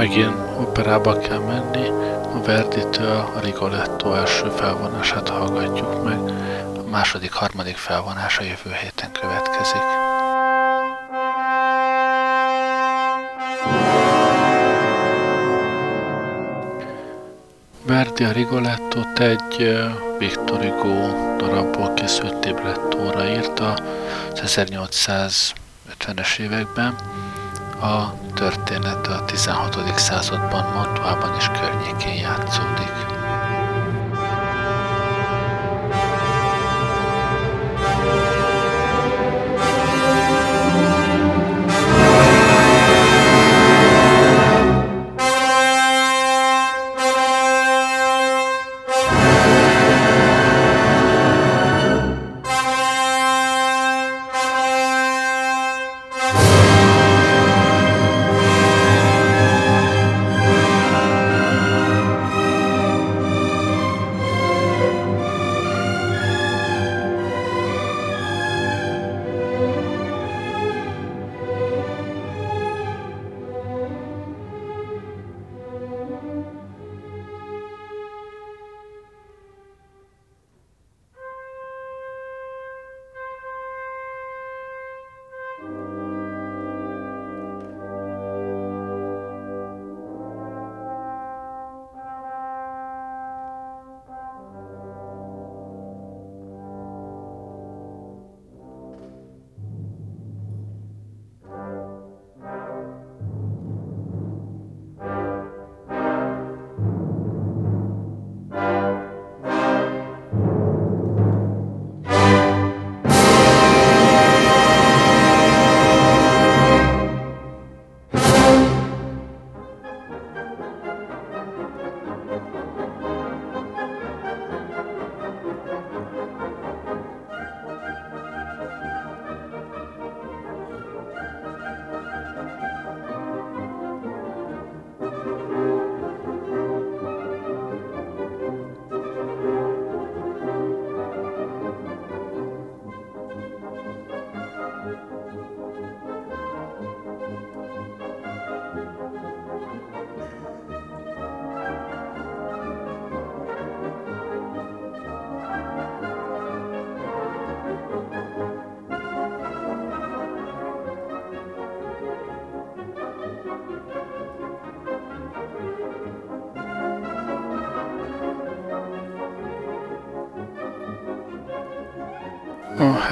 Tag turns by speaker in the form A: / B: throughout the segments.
A: Megint operába kell menni, a Verdi-től a Rigoletto első felvonását hallgatjuk meg, a második, harmadik felvonása jövő héten következik. Verdi a Rigolettót egy Victor Hugo darabból készült librettóra írta az 1850-es években. A történet a 16. században Mantuában és környékén játszódik.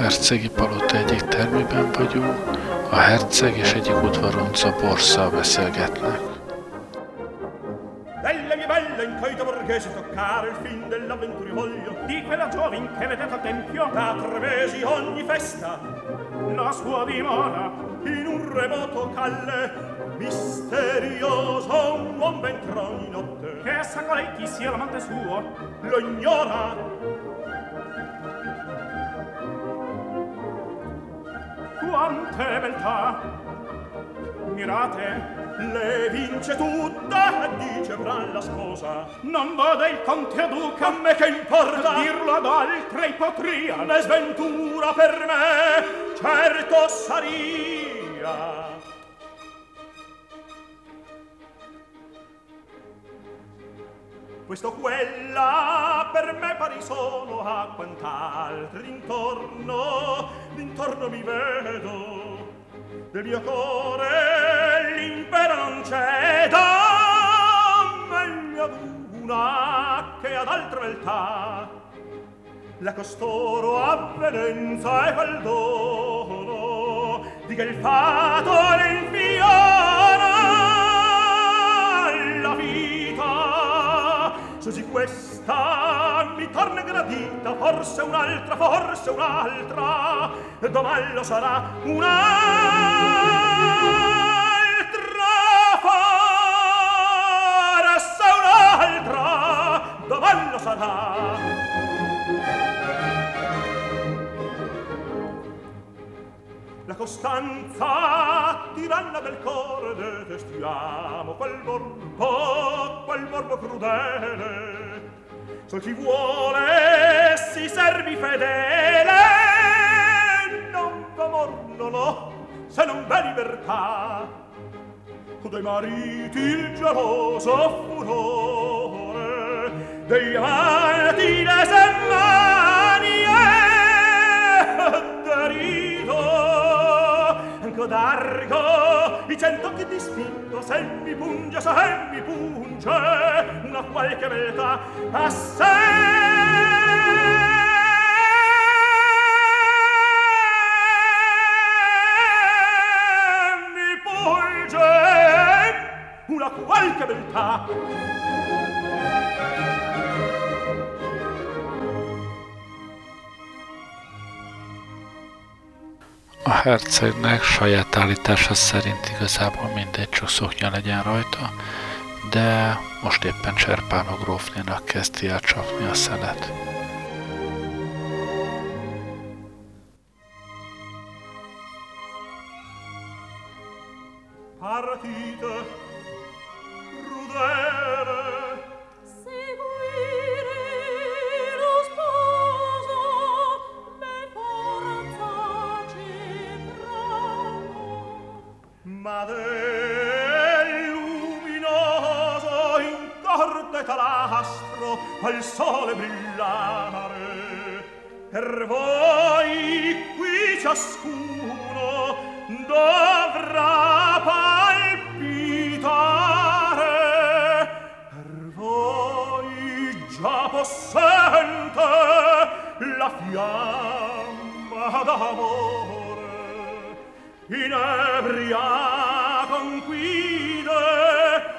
A: Hercegi palota egyik termében vagyunk, a herceg és egyik udvaronca borszal beszélgetnek.
B: Bella mia bella, in coito borghese toccare il fin dell'avventurivoglio Di quella giovin che vedete a tempio Da tre mesi ogni festa. La sua dimora in un remoto calle Misterioso un uom v'entrò in notte Che sa qual è chi sia l'amante suo Lo ignora quante beltà. Mirate le vince tutte dice fra la sposa. Non vada il conte duca. A me che importa? Dirlo ad altri potria ne sventura per me certo saria. questo quella per me pari sono a quant'altri intorno. D'intorno mi vedo del mio cuore l'impero non c'è ad una che ad altra beltà la costoro avvenenza e quel dono. Di che il fato l'infiore questa mi torna gradita forse un'altra forse un'altra domani lo sarà un'altra forse un'altra domani lo sarà. la costanza tiranna del cor detestiamo quel morbo quel morbo crudele. Sol chi vuole si servi fedele non v'amor se non v'è libertà.
C: Dei mariti il geloso furore dei amanti la d'argo i che di spinto se mi punge se mi punge una qualche beltà a sé. Una qualche beltà
B: hercegnek saját állítása szerint igazából mindegy, csak szoknya legyen rajta, de most éppen Cserpánó grófnénak kezdi el csapni a szelet. furia conquide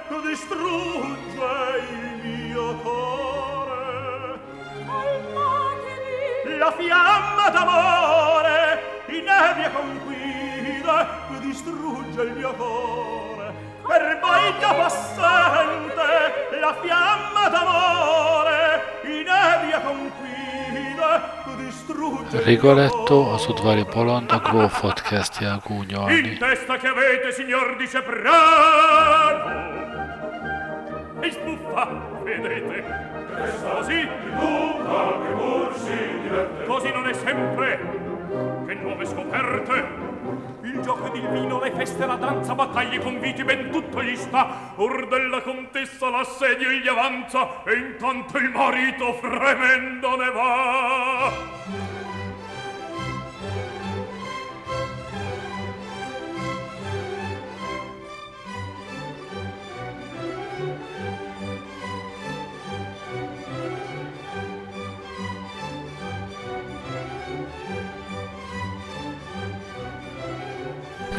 B: tu distrugge il mio cuore.
D: Calmatevi
B: la fiamma d'amore inebbia conquide tu distrugge il mio cuore. Per voi già passante la fiamma d'amore inebbia conquide Rigoletto az udvari bolond a Gugno.
C: In testa che avete, signor di Ceprano! grófot kezdi el gúnyolni. Così, così non è sempre che nuove scoperte il gioco ed il vino, le feste, la danza, battaglie, conviti, ben tutto gli sta. Or della contessa l'assedio gli avanza, e intanto il marito fremendo ne va.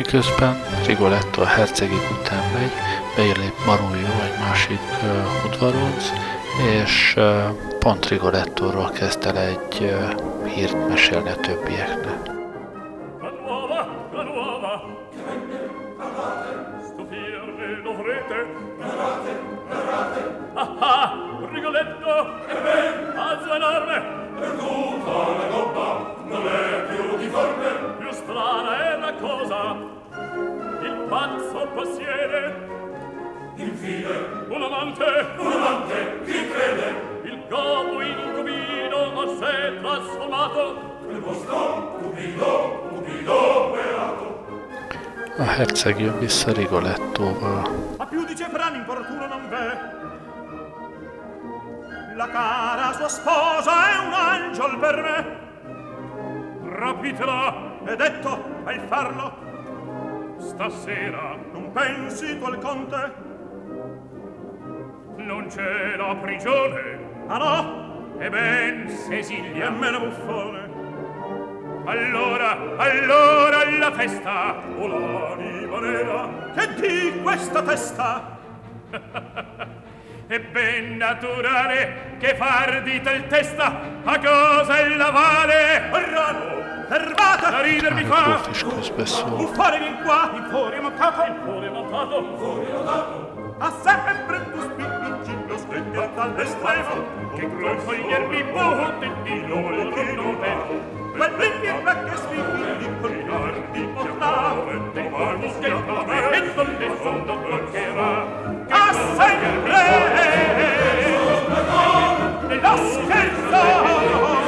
B: Miközben Rigoletto a hercegik után megy, bejelép Marullo egy másik uh, udvaronc, és uh, pont Rigolettóról kezd el egy uh, hírt mesélni a többieknek. Pazzo possiede infine un amante. Un amante. Chi crede? Il gobo in cubino a sé trasformato. Quel vostro cupido cupido beato a herceg jön vissza Rigolettóval.
C: A più di Cefran importuno non v'è. La cara sua sposa è un angel per me. Rapitela, è detto, al farlo stasera non pensi tu al conte? Non c'è la prigione? Ah no? E ben Cecilia. E meno buffone. Allora, allora la festa! O l'anima nera, che di questa testa? È ben naturale che far di tal testa a cosa è la vale? Rano, fermata da rider mi ah, fa. spesso. Un fuori vien qua in fuori montato in fuori montato in fuori montato a sempre tu spingi lo splendere dall'estremo che grosso in erbi ponte di il nome quel vecchio vecchio spingi di collardi potrà e domani schiacca me e donde fondo bloccherà a sempre. e la scherza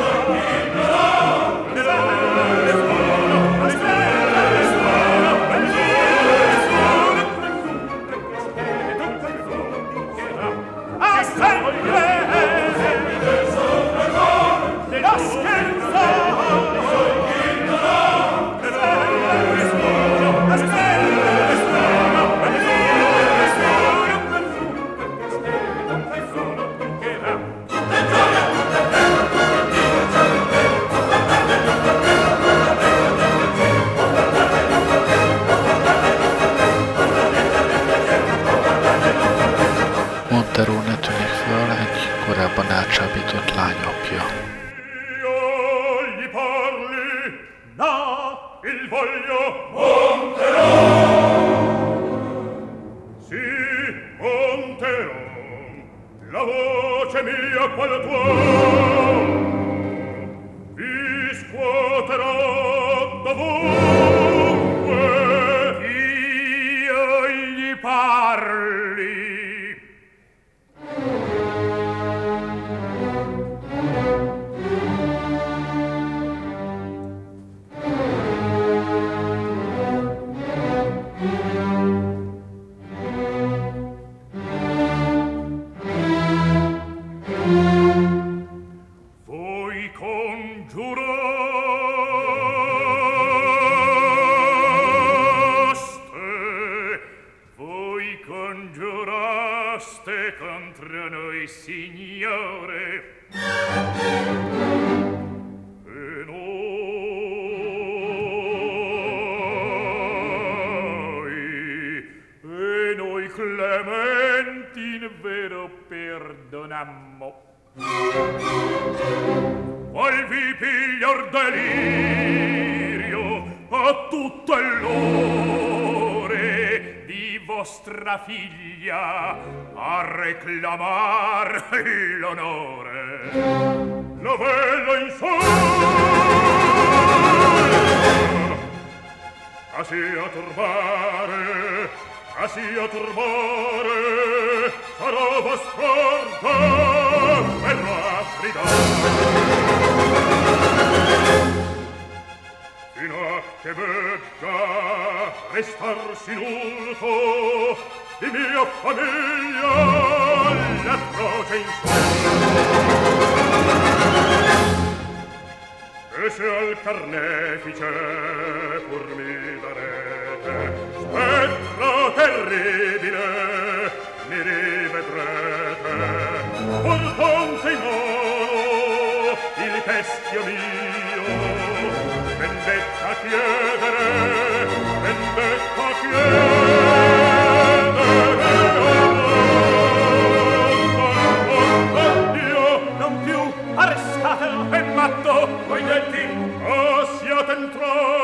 C: vostra figlia a reclamar l'onore. La velo in sol. Asi a turbare asi a turbare sarò vostra verrà a fridare di notte veggia restarsi nulto di mia famiglia l'atroce insulto e se al carnefice pur mi darete spettro terribile mi rivedrete. Pur ponte in mano il teschio mio vendetta chiedere vendetta chiedere. Io non più arrestatelo è matto voi detti o siate entrati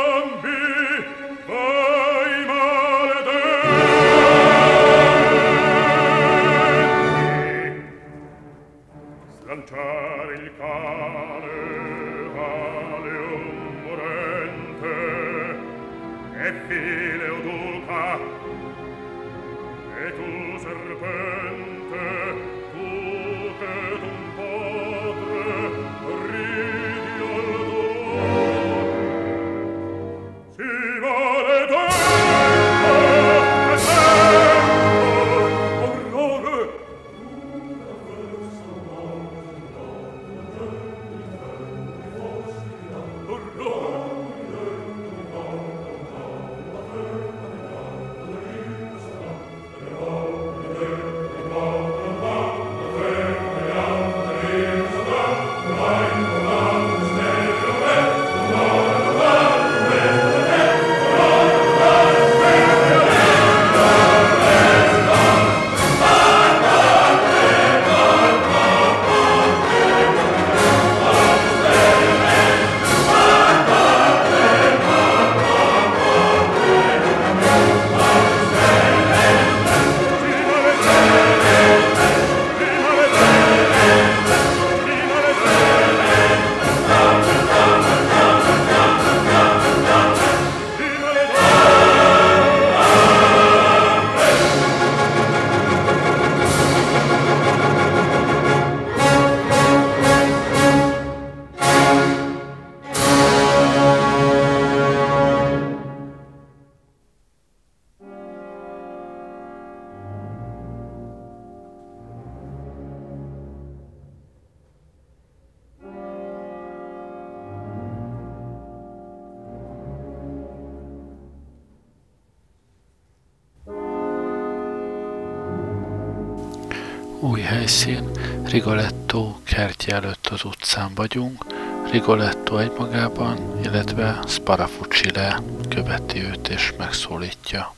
C: Rigoletto egymagában, illetve Sparafucci le követi őt és megszólítja.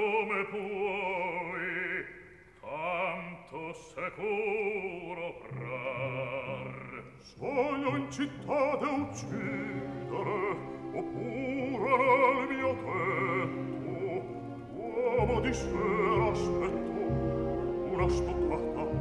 C: come puoi tanto sicuro prar. Soglio in città de uccidere oppure nel mio tetto uomo di sera aspetto una stoppata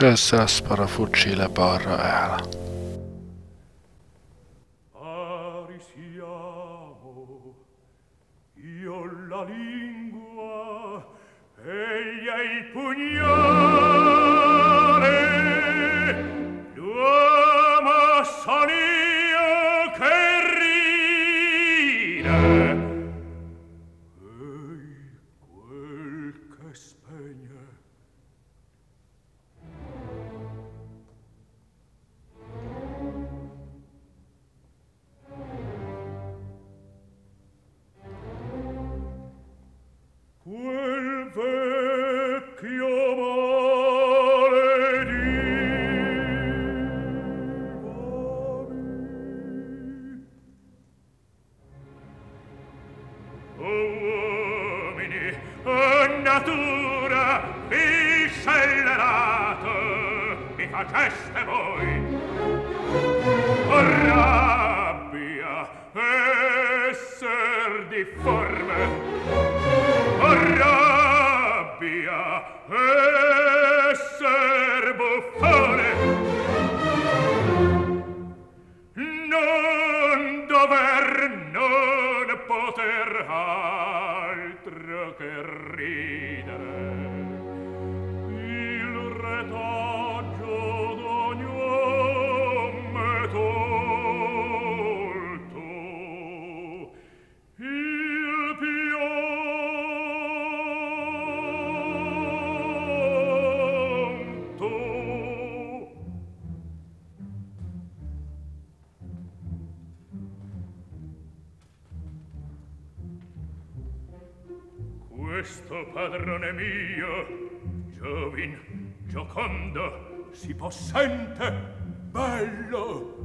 C: Kyseessä Aspara Fujille Baara ääla. padrone mio giovin giocondo
B: si possente bello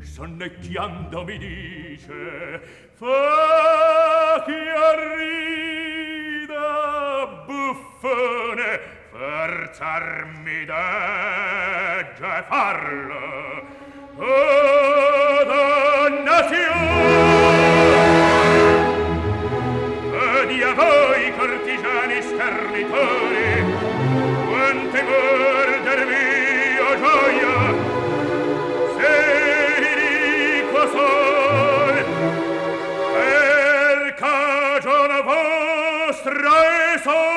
B: sonnecchiando mi dice fa chi arrida buffone
C: forzarmi d'egge farlo so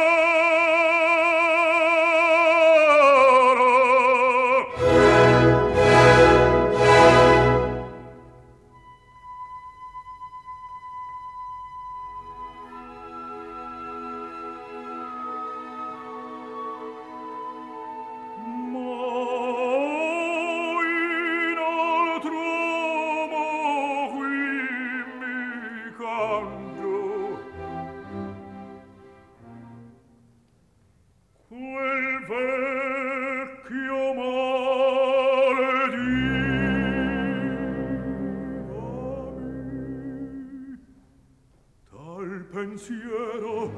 A: pensiero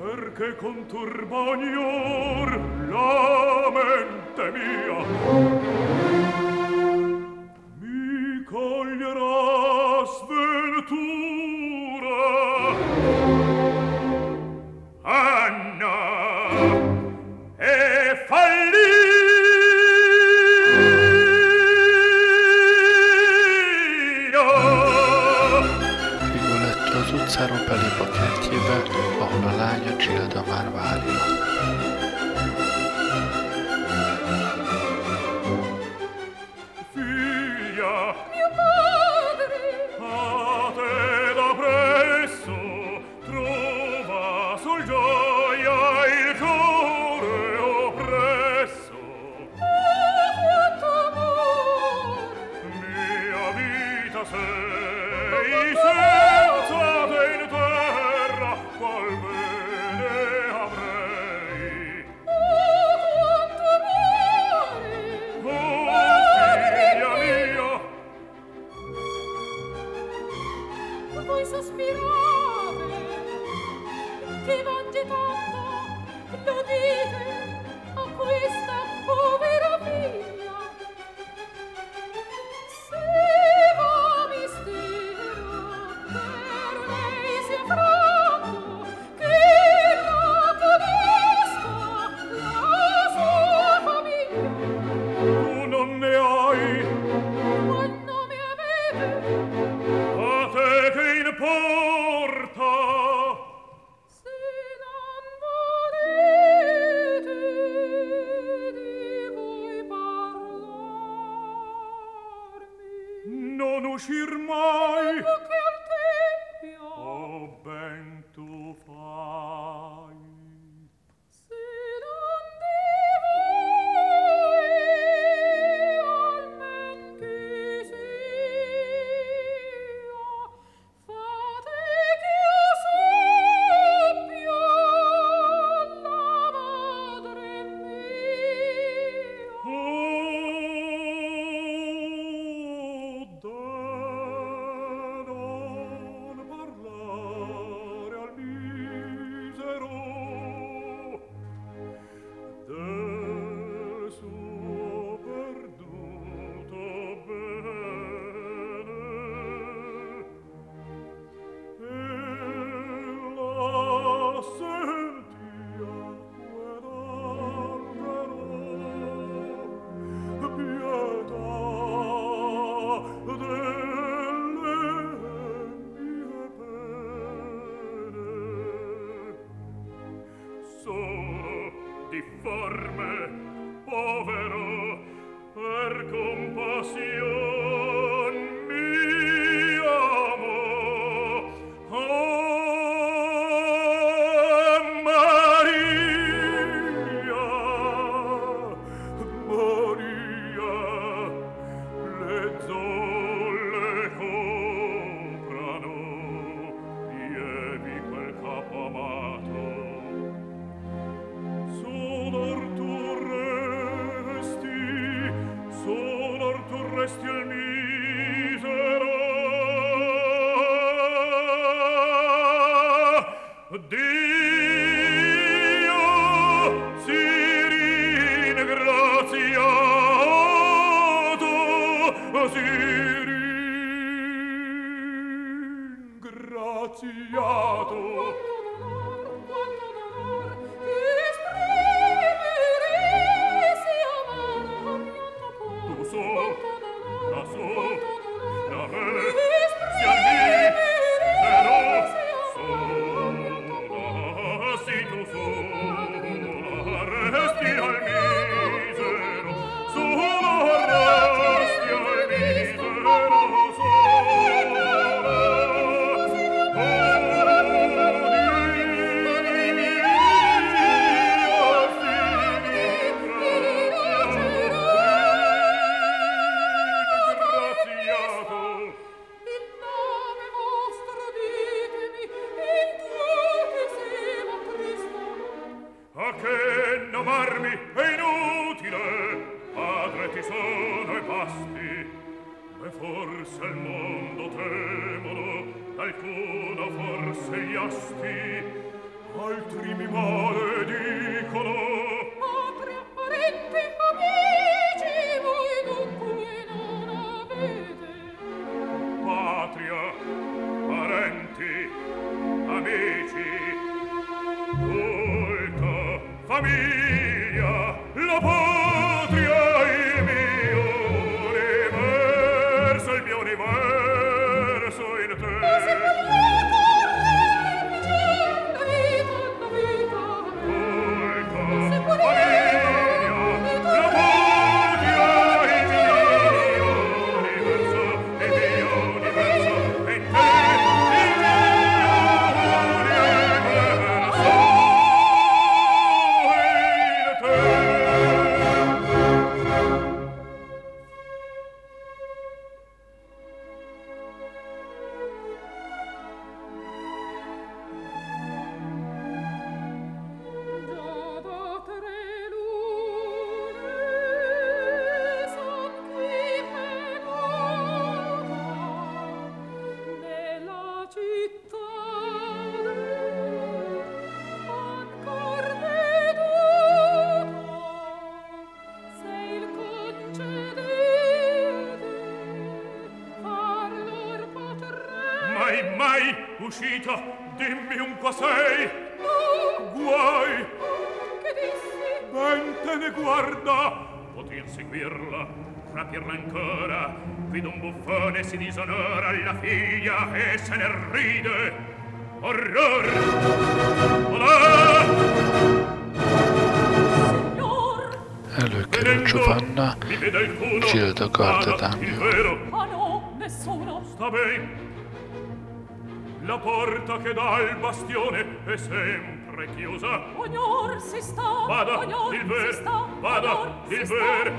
C: perché conturba
A: ognor
C: la mente mia forse il mondo temono alcuna forse gli asti. Altri mi male dicono ancora. Vide un buffone si disonora la figlia e se ne ride. Orror!
A: Allora,
D: che Giovanna gira
C: da
D: corda
C: ah, d'angelo.
A: Ah no, nessuno.
C: Sta bene. La porta che dà al bastione è sempre chiusa.
A: Ognor si sta,
C: Vada,
A: ognor
C: il ver, si
A: sta,
C: vada, il ver,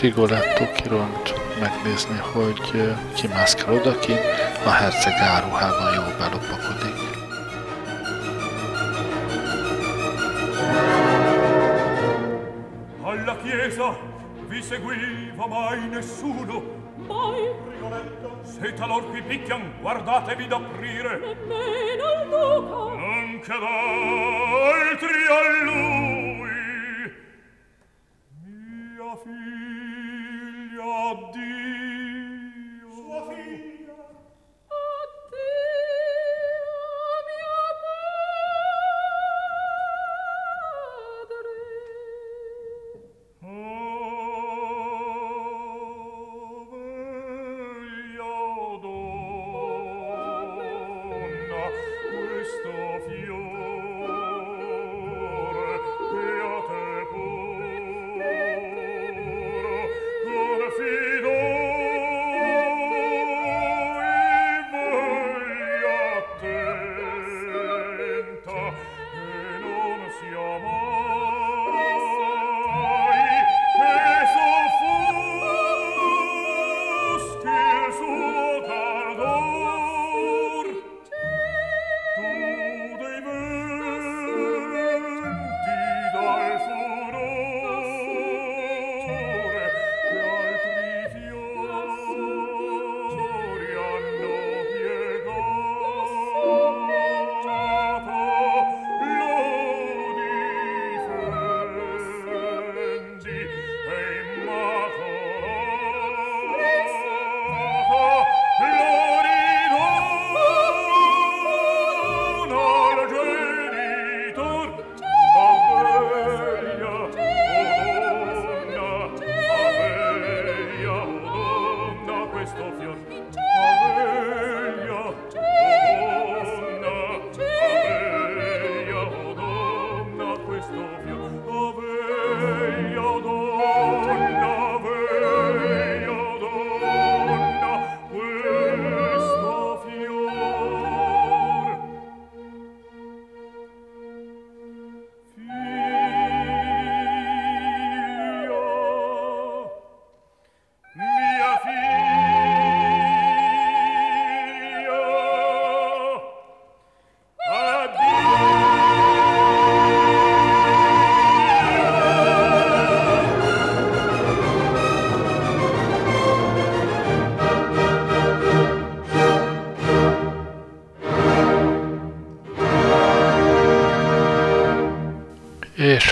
D: Rigoletto kiront megnézni, hogy ki kimászkál odakint, a herceg áruhában jól belopakodik.
C: Alla chiesa vi seguiva mai nessuno.
A: Mai, Rigoletto.
C: Se talor qui picchian, guardatevi d'apprire.
A: Nemmeno il duca.
C: anche che altri a.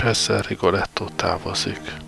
D: Cesare Goretto távozik.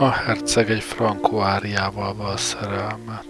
A: A
B: herceg egy frankó val szerelmet.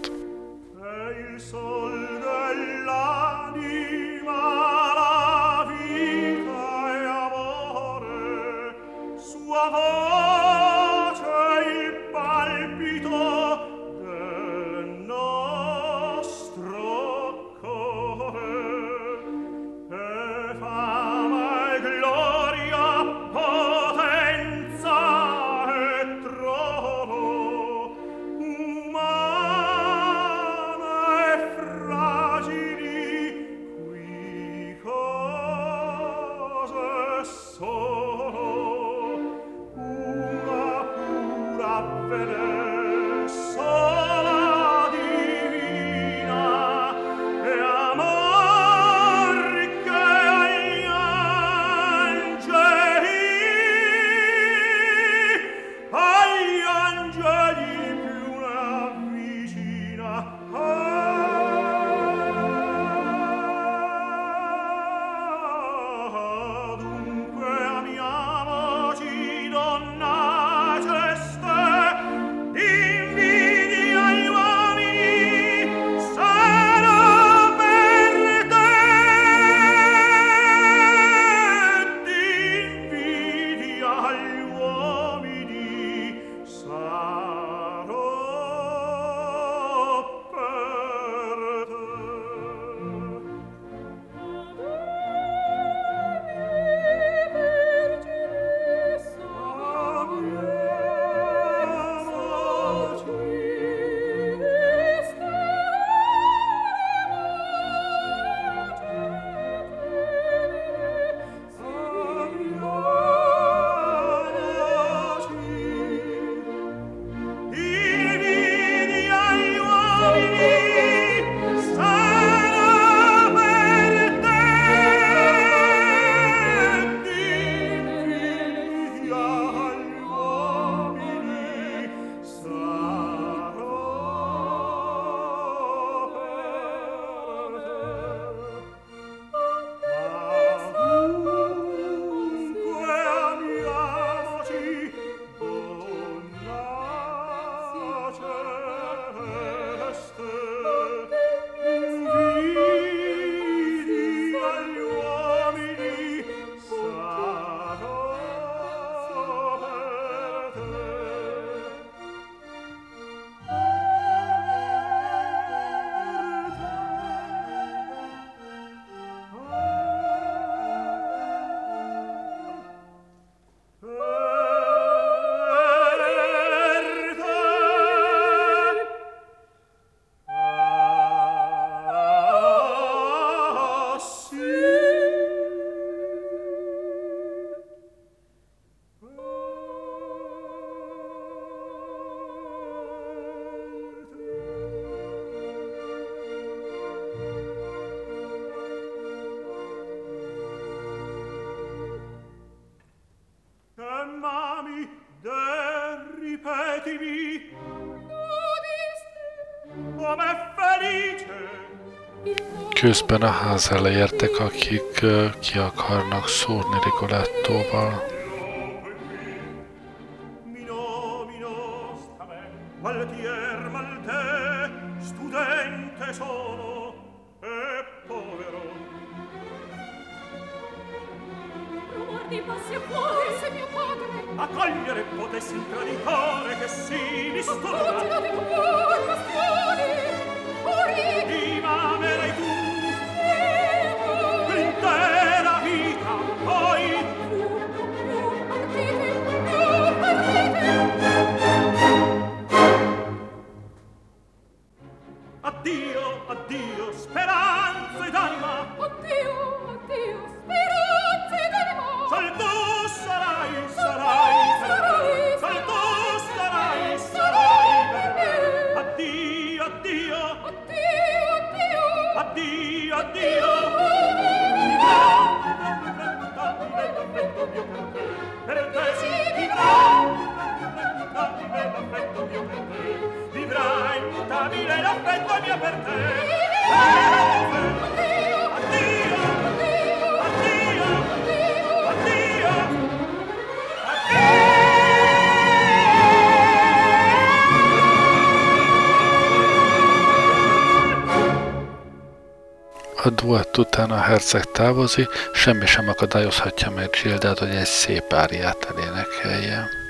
B: Közben a ház elé értek, akik ki akarnak szúrni Rigolettóval.
D: Herceg távozik, semmi sem akadályozhatja meg Gildát, hogy egy szép áriát elénekelje.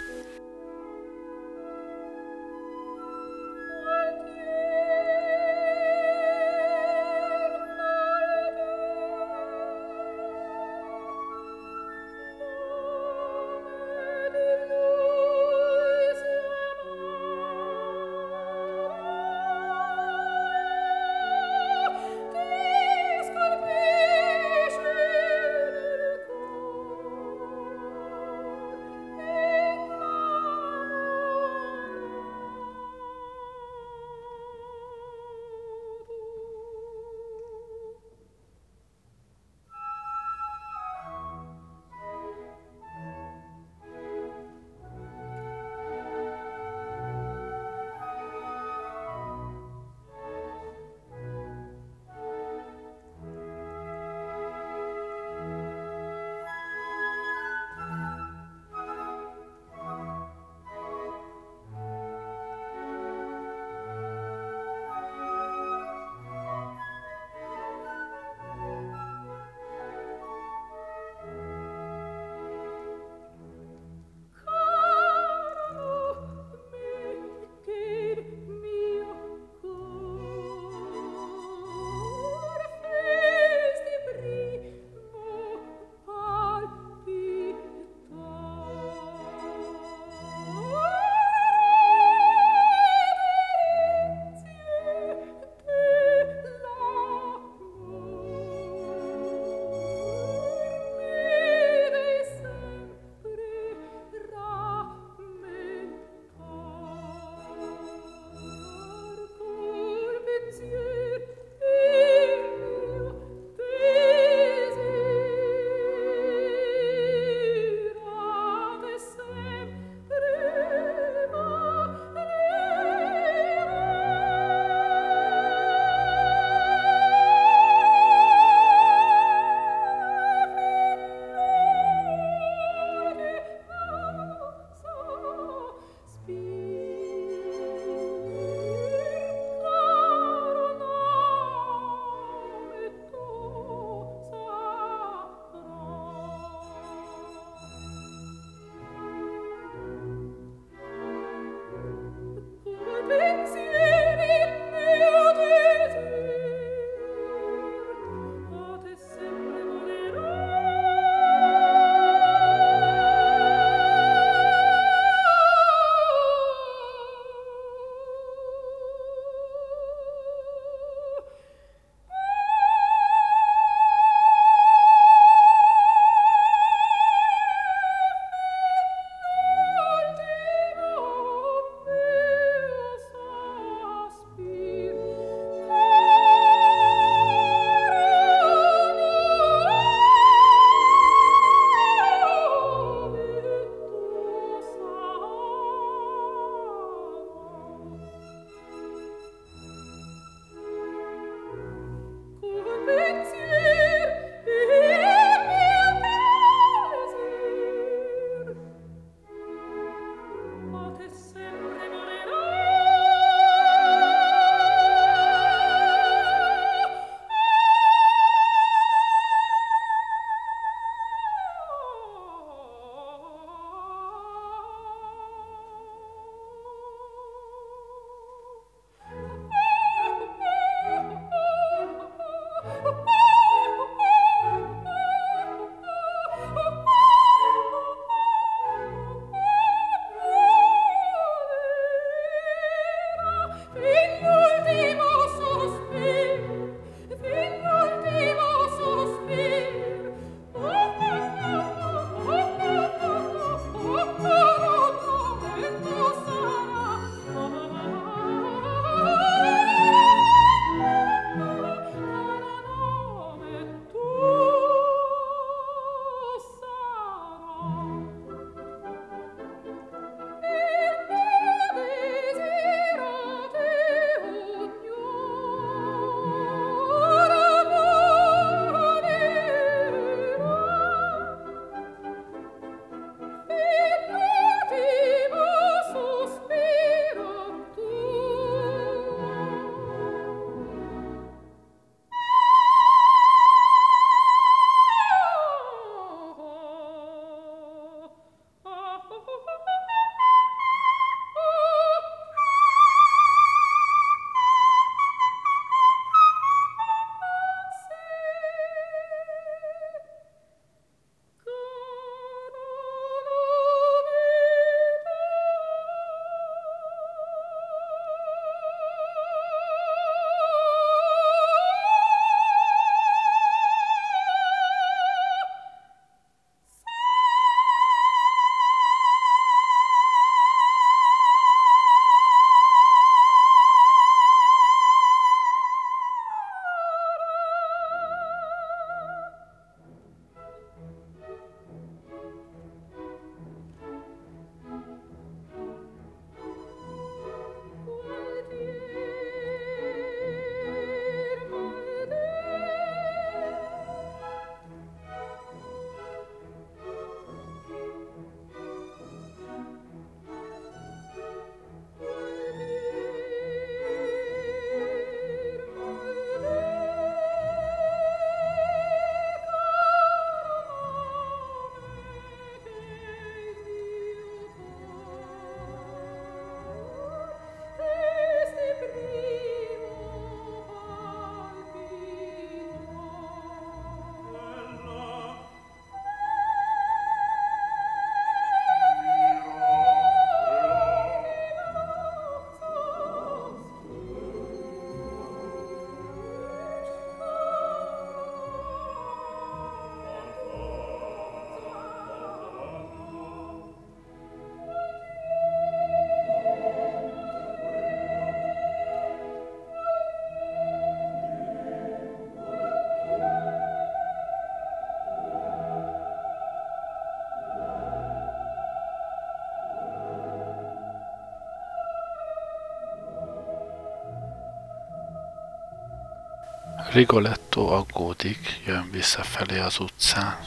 C: Rigoletto aggódik, jön visszafelé az utcán.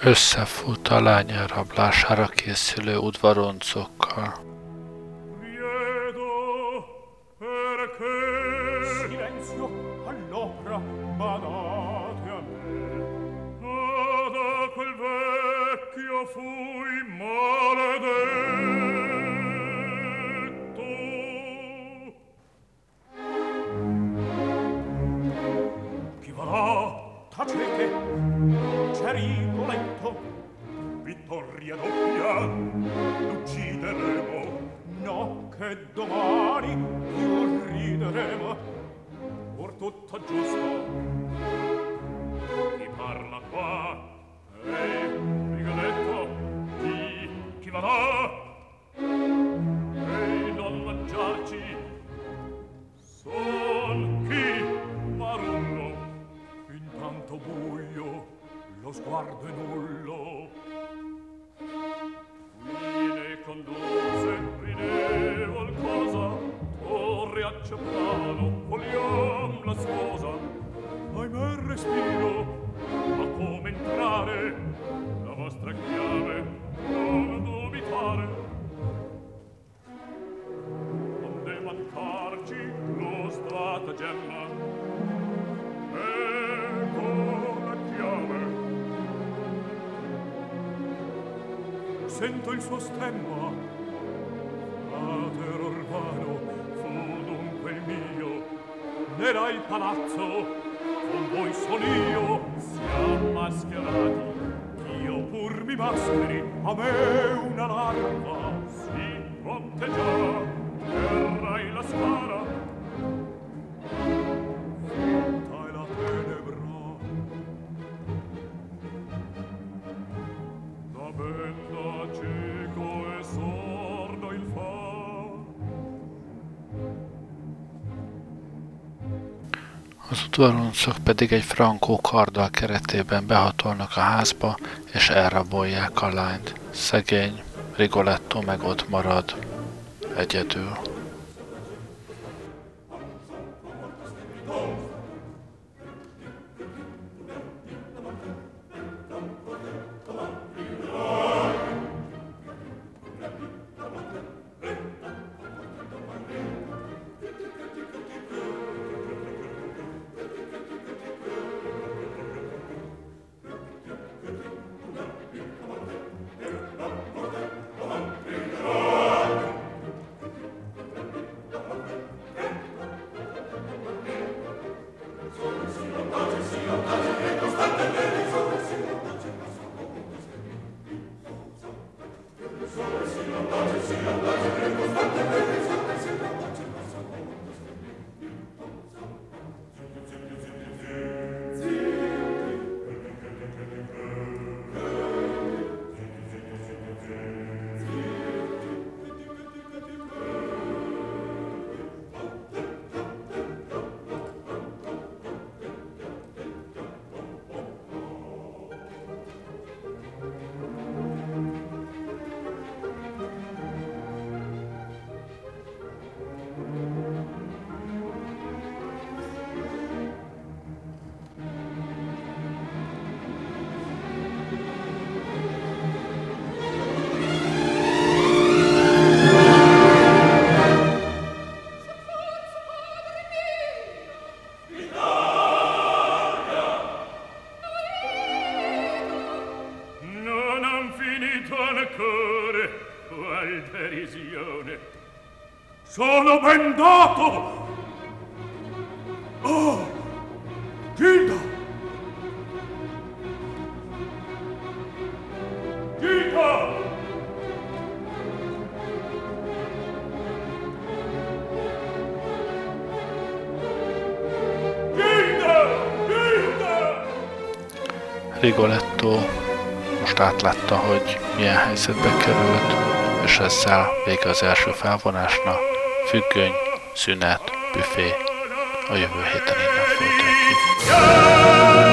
C: Összefut a lány elrablására készülő udvaroncokkal.
A: sento il suo stemma.
E: Pater urbano fu dunque il mio
A: n'era il palazzo
E: con voi son io. Siamo mascherati io pur mi mascheri
A: a me una larva.
C: Udvaroncok pedig egy frankó karddal keretében behatolnak a házba, és elrabolják a lányt. Szegény Rigoletto meg ott marad, egyedül. Rigoletto most átlátta, hogy milyen helyzetbe került, és ezzel vége az első felvonásnak, függöny, szünet, büfé, a jövő héten innen folytatjuk.